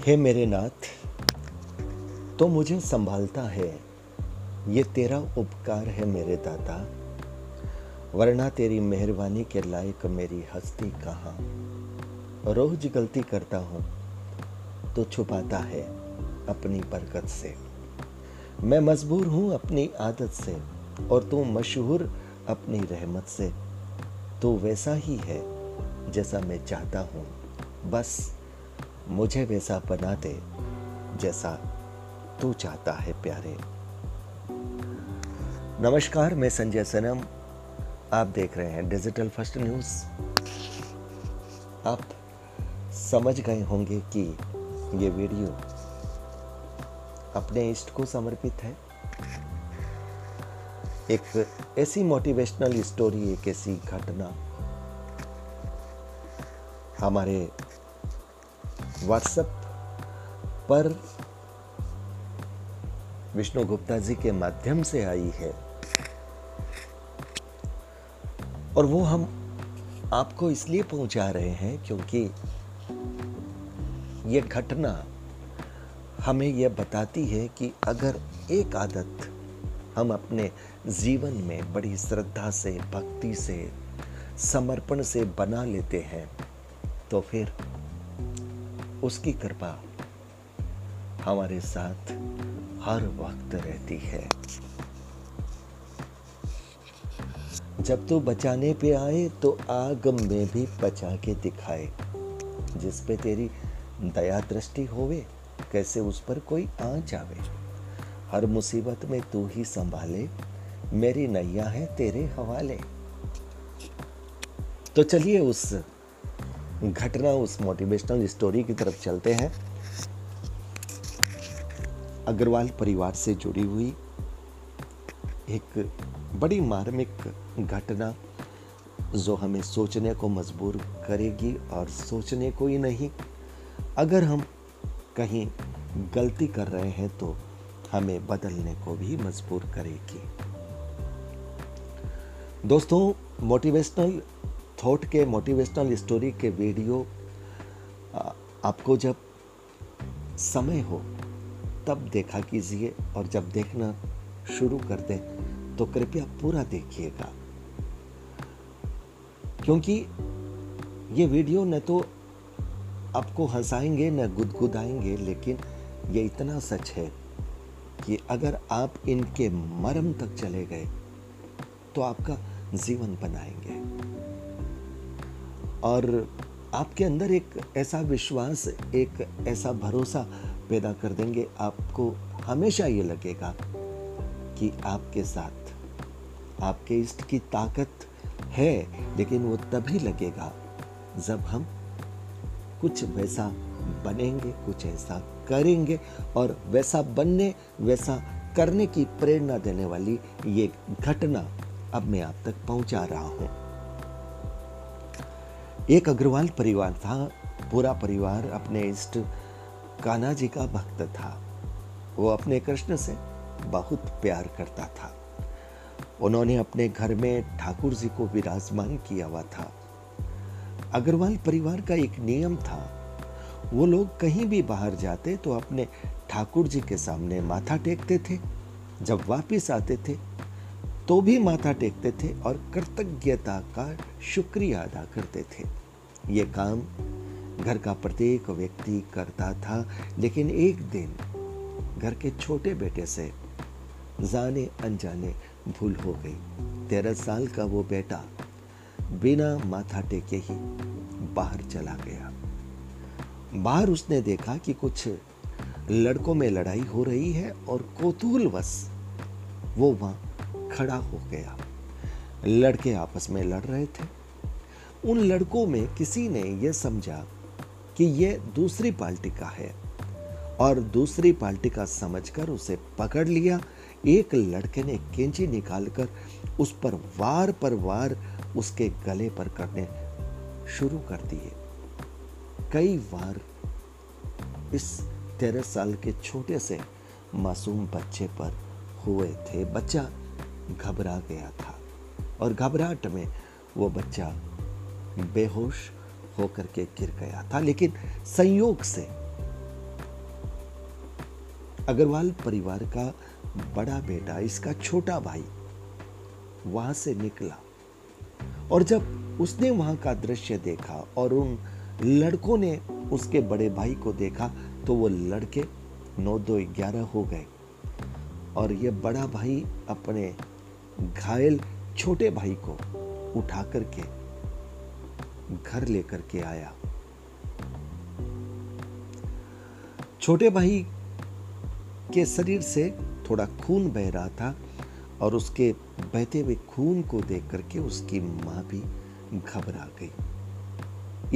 हे मेरे नाथ तो मुझे संभालता है। ये तेरा उपकार है मेरे दादा वरना तेरी मेहरबानी के लायक मेरी हस्ती कहाँ? रोज गलती करता हूँ तो छुपाता है अपनी बरकत से। मैं मजबूर हूँ अपनी आदत से, और तू मशहूर अपनी रहमत से। तो वैसा ही है जैसा मैं चाहता हूँ। बस मुझे वैसा बना दे जैसा तू चाहता है प्यारे। नमस्कार, मैं संजय सनम। आप देख रहे हैं डिजिटल फ़र्स्ट न्यूज़। आप समझ गए होंगे कि ये वीडियो अपने इष्ट को समर्पित है। एक ऐसी मोटिवेशनल स्टोरी एक ऐसी घटना हमारे व्हाट्सएप पर विष्णु गुप्ता जी के माध्यम से आई है। और वो हम आपको इसलिए पहुँचा रहे हैं क्योंकि ये घटना हमें यह बताती है कि अगर एक आदत हम अपने जीवन में बड़ी श्रद्धा से, भक्ति से, समर्पण से बना लेते हैं तो फिर उसकी कृपा हमारे साथ हर वक्त रहती है। जब तू बचाने पे आए तो आग में भी बचा के दिखाए। जिस पे तेरी दया दृष्टि होवे, कैसे उस पर कोई आँच आवे? हर मुसीबत में तू ही संभाले, मेरी नैया है तेरे हवाले। तो चलिए उस घटना, उस मोटिवेशनल स्टोरी की तरफ़ चलते हैं। अग्रवाल परिवार से जुड़ी हुई एक बड़ी मार्मिक घटना जो हमें सोचने को मजबूर करेगी और सोचने को ही नहीं। अगर हम कहीं गलती कर रहे हैं तो हमें बदलने को भी मजबूर करेगी। दोस्तों मोटिवेशनल थॉट के मोटिवेशनल स्टोरी के वीडियो आपको जब समय हो, तब देखा कीजिए और जब देखना शुरू कर दें तो कृपया पूरा देखिएगा। क्योंकि ये वीडियो न तो आपको हंसाएँगे, न गुदगुदाएँगे, लेकिन ये इतना सच है कि अगर आप इनके मरम तक चले गए तो आपका जीवन बनाएँगे। और आपके अंदर एक ऐसा विश्वास, एक ऐसा भरोसा पैदा कर देंगे। आपको हमेशा ये लगेगा कि आपके साथ, आपके इष्ट की ताकत है, लेकिन वो तभी लगेगा जब हम कुछ वैसा बनेंगे, कुछ ऐसा करेंगे और वैसा बनने, वैसा करने की प्रेरणा देने वाली ये घटना अब मैं आप तक पहुँचा रहा हूँ। एक अग्रवाल परिवार था, पूरा परिवार अपने इष्ट कान्हा जी का भक्त था। वो अपने कृष्ण से बहुत प्यार करता था। उन्होंने अपने घर में ठाकुर जी को विराजमान किया हुआ था। अग्रवाल परिवार का एक नियम था, वो लोग कहीं भी बाहर जाते तो अपने ठाकुर जी के सामने माथा टेकते थे। जब वापस आते थे तो भी माथा टेकते थे और कृतज्ञता का शुक्रिया अदा करते थे। ये काम घर का प्रत्येक व्यक्ति करता था, लेकिन एक दिन घर के छोटे बेटे से जाने अनजाने भूल हो गई। तेरह साल का वो बेटा बिना माथा टेके ही बाहर चला गया। बाहर उसने देखा कि कुछ लड़कों में लड़ाई हो रही है और कोतूलवश वो वहाँ खड़ा हो गया। लड़के आपस में लड़ रहे थे। उन लड़कों में किसी ने यह समझा कि यह दूसरी पार्टी का है और दूसरी पार्टी का समझकर उसे पकड़ लिया। एक लड़के ने कैंची निकालकर उस पर वार पर वार उसके गले पर करने शुरू कर दिए। कई बार इस तेरह साल के छोटे से मासूम बच्चे पर हुए थे। बच्चा घबरा गया था और घबराहट में वो बच्चा बेहोश होकर के गिर गया था। लेकिन संयोग से अग्रवाल परिवार का बड़ा बेटा, इसका छोटा भाई वहाँ से निकला। और जब उसने वहाँ का दृश्य देखा और उन लड़कों ने उसके बड़े भाई को देखा तो वो लड़के नौ दो ग्यारह हो गए। और ये बड़ा भाई अपने घायल छोटे भाई को उठा करके घर लेकर के आया। छोटे भाई के शरीर से थोड़ा खून बह रहा था और उसके बहते हुए खून को देख करके उसकी माँ भी घबरा गई।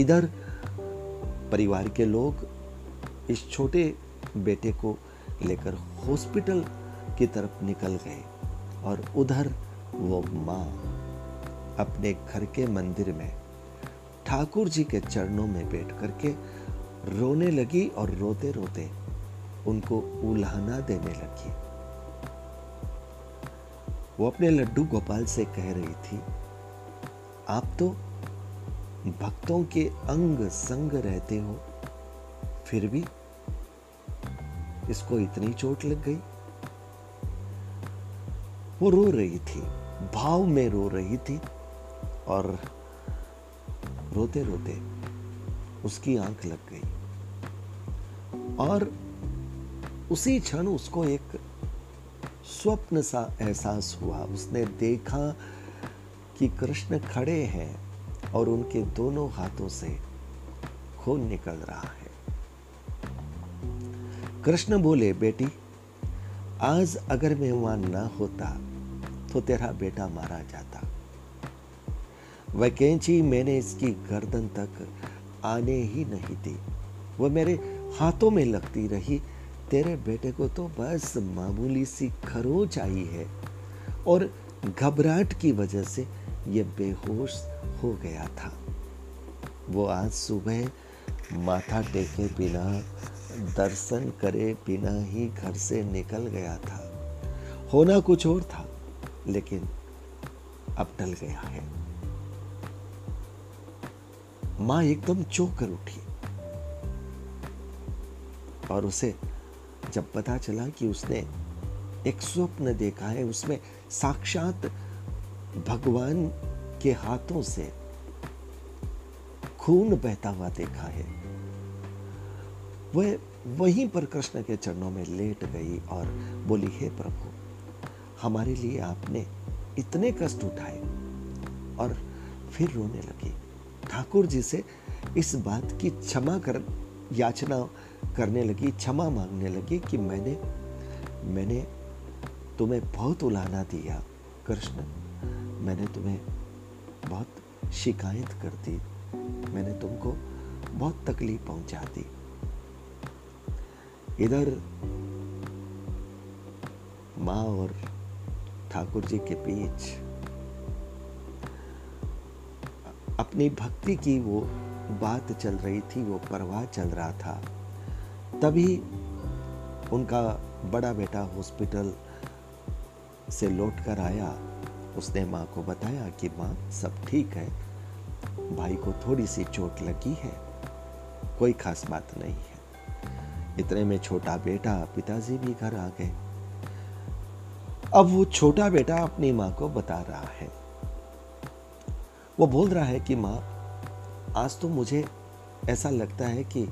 इधर परिवार के लोग इस छोटे बेटे को लेकर हॉस्पिटल की तरफ़ निकल गए और उधर वो माँ अपने घर के मंदिर में ठाकुर जी के चरणों में बैठ करके रोने लगी और रोते रोते उनको उल्हाना देने लगी। वो अपने लड्डू गोपाल से कह रही थी, आप तो भक्तों के अंग संग रहते हो, फिर भी इसको इतनी चोट लग गई? वो रो रही थी, भाव में रो रही थी और रोते रोते उसकी आँख लग गई। और उसी क्षण उसको एक स्वप्न सा एहसास हुआ। उसने देखा कि कृष्ण खड़े हैं और उनके दोनों हाथों से खून निकल रहा है। कृष्ण बोले, बेटी, आज अगर मैं वहाँ ना होता तो तेरा बेटा मारा जाता। वह कैंची मैंने इसकी गर्दन तक आने ही नहीं दी। वह मेरे हाथों में लगती रही। तेरे बेटे को तो बस मामूली सी खरोच आई है। और घबराहट की वजह से ये बेहोश हो गया था। वो आज सुबह माथा टेके बिना, दर्शन करे बिना ही घर से निकल गया था। होना कुछ और था, लेकिन अब टल गया है। माँ एकदम चौक कर उठी और उसे जब पता चला कि उसने एक स्वप्न देखा है, उसमें साक्षात भगवान के हाथों से खून बहता हुआ देखा है। वह वहीं पर कृष्ण के चरणों में लेट गई और बोली, हे प्रभु, हमारे लिए आपने इतने कष्ट उठाए और फिर रोने लगी। ठाकुर जी से इस बात की क्षमा कर, याचना करने लगी, क्षमा मांगने लगी कि मैंने मैंने तुम्हें बहुत उलाना दिया, कृष्ण। मैंने तुम्हें बहुत शिकायत कर दी। मैंने तुमको बहुत तकलीफ़ पहुँचा दी। इधर माँ और ठाकुर जी के बीच अपनी भक्ति की वो बात चल रही थी, वो परवाह चल रहा था। तभी उनका बड़ा बेटा हॉस्पिटल से लौट कर आया। उसने माँ को बताया कि माँ, सब ठीक है। भाई को थोड़ी सी चोट लगी है। कोई खास बात नहीं है। इतने में छोटा बेटा पिताजी भी घर आ गए। अब वो छोटा बेटा अपनी माँ को बता रहा है। वो बोल रहा है कि माँ, आज तो मुझे ऐसा लगता है कि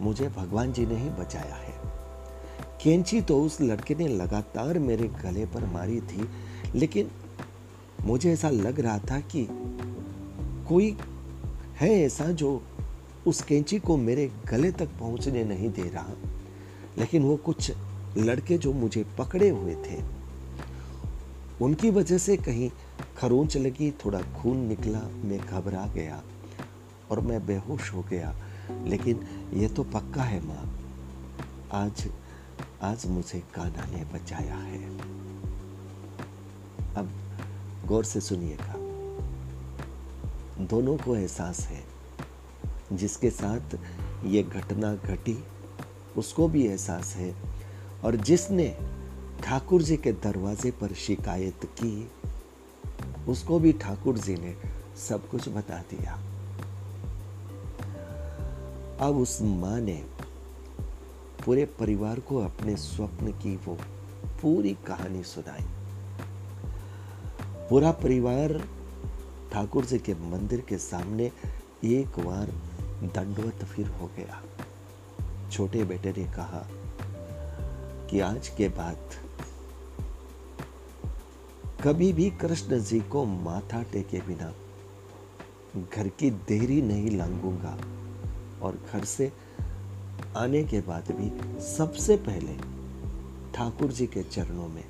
मुझे भगवान जी ने ही बचाया है। कैंची तो उस लड़के ने लगातार मेरे गले पर मारी थी, लेकिन मुझे ऐसा लग रहा था कि कोई है ऐसा जो उस कैंची को मेरे गले तक पहुँचने नहीं दे रहा। लेकिन वो कुछ लड़के जो मुझे पकड़े हुए थे, उनकी वजह से कहीं खरोंच लगी, थोड़ा खून निकला, मैं घबरा गया और मैं बेहोश हो गया। लेकिन ये तो पक्का है माँ, आज आज मुझे कान्हा ने बचाया है। अब गौर से सुनिएगा, दोनों को एहसास है, जिसके साथ ये घटना घटी, उसको भी एहसास है। और जिसने ठाकुर जी के दरवाजे पर शिकायत की उसको भी ठाकुर जी ने सब कुछ बता दिया। अब उस माँ ने पूरे परिवार को अपने स्वप्न की वो पूरी कहानी सुनाई। पूरा परिवार ठाकुर जी के मंदिर के सामने एक बार दंडवत फिर हो गया। छोटे बेटे ने कहा कि आज के बाद कभी भी कृष्ण जी को माथा टेके बिना घर की देरी नहीं लांगूँगा। और घर से आने के बाद भी सबसे पहले ठाकुर जी के चरणों में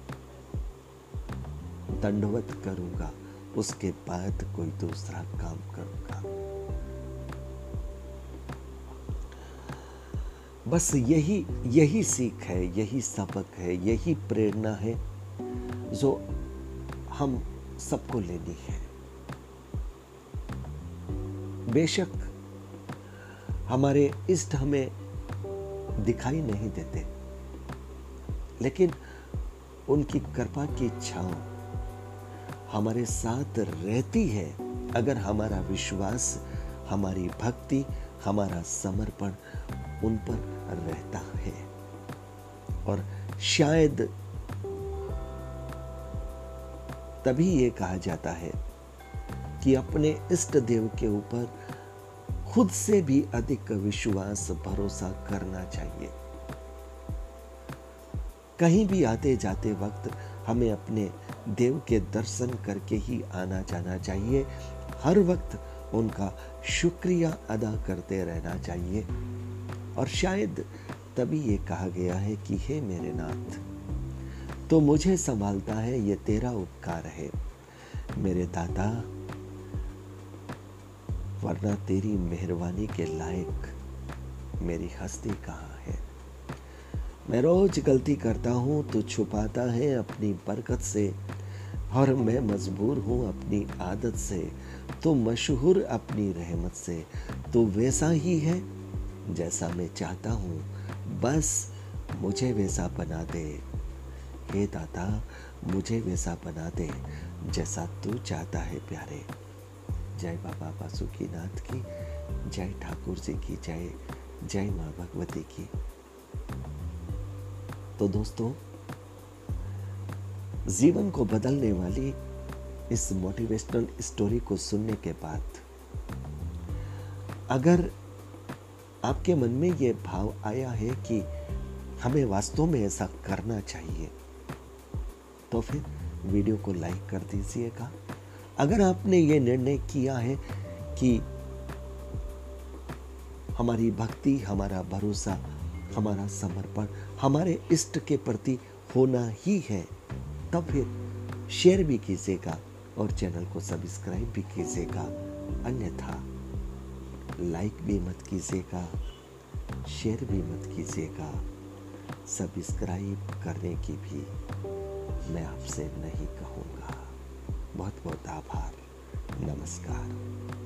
दंडवत करूँगा, उसके बाद कोई दूसरा काम करूँगा। बस यही यही सीख है, यही सबक है, यही प्रेरणा है, जो हम सबको लेनी है। बेशक हमारे इष्ट हमें दिखाई नहीं देते, लेकिन उनकी कृपा की छाव हमारे साथ रहती है। अगर हमारा विश्वास, हमारी भक्ति, हमारा समर्पण उन पर रहता है, और शायद तभी ये कहा जाता है कि अपने इष्ट देव के ऊपर खुद से भी अधिक विश्वास, भरोसा करना चाहिए। कहीं भी आते जाते वक्त हमें अपने देव के दर्शन करके ही आना जाना चाहिए। हर वक्त उनका शुक्रिया अदा करते रहना चाहिए। और शायद तभी ये कहा गया है कि, हे मेरे नाथ तो मुझे संभालता है, ये तेरा उपकार है। मेरे दादा वरना तेरी मेहरबानी के लायक मेरी हस्ती कहाँ है? मैं रोज गलती करता हूँ तो छुपाता है अपनी बरकत से, और मैं मजबूर हूँ अपनी आदत से। तो मशहूर अपनी रहमत से तो वैसा ही है जैसा मैं चाहता हूँ। बस मुझे वैसा बना दे। हे दाता, मुझे वैसा बना दे जैसा तू चाहता है प्यारे। जय बाबा बासुकी नाथ की, जय ठाकुर जी की, जय जय माँ भगवती की। तो दोस्तों, जीवन को बदलने वाली इस मोटिवेशनल स्टोरी को सुनने के बाद, अगर आपके मन में यह भाव आया है कि हमें वास्तव में ऐसा करना चाहिए तो फिर वीडियो को लाइक कर दीजिएगा। अगर आपने ये निर्णय किया है कि हमारी भक्ति, हमारा भरोसा, हमारा समर्पण, हमारे इष्ट के प्रति होना ही है, तब फिर शेयर भी कीजिएगा और चैनल को सब्सक्राइब भी कीजिएगा। अन्यथा लाइक भी मत कीजिएगा शेयर भी मत कीजिएगा। सब्सक्राइब करने की भी मैं आपसे नहीं कहूँगा। बहुत बहुत आभार। नमस्कार।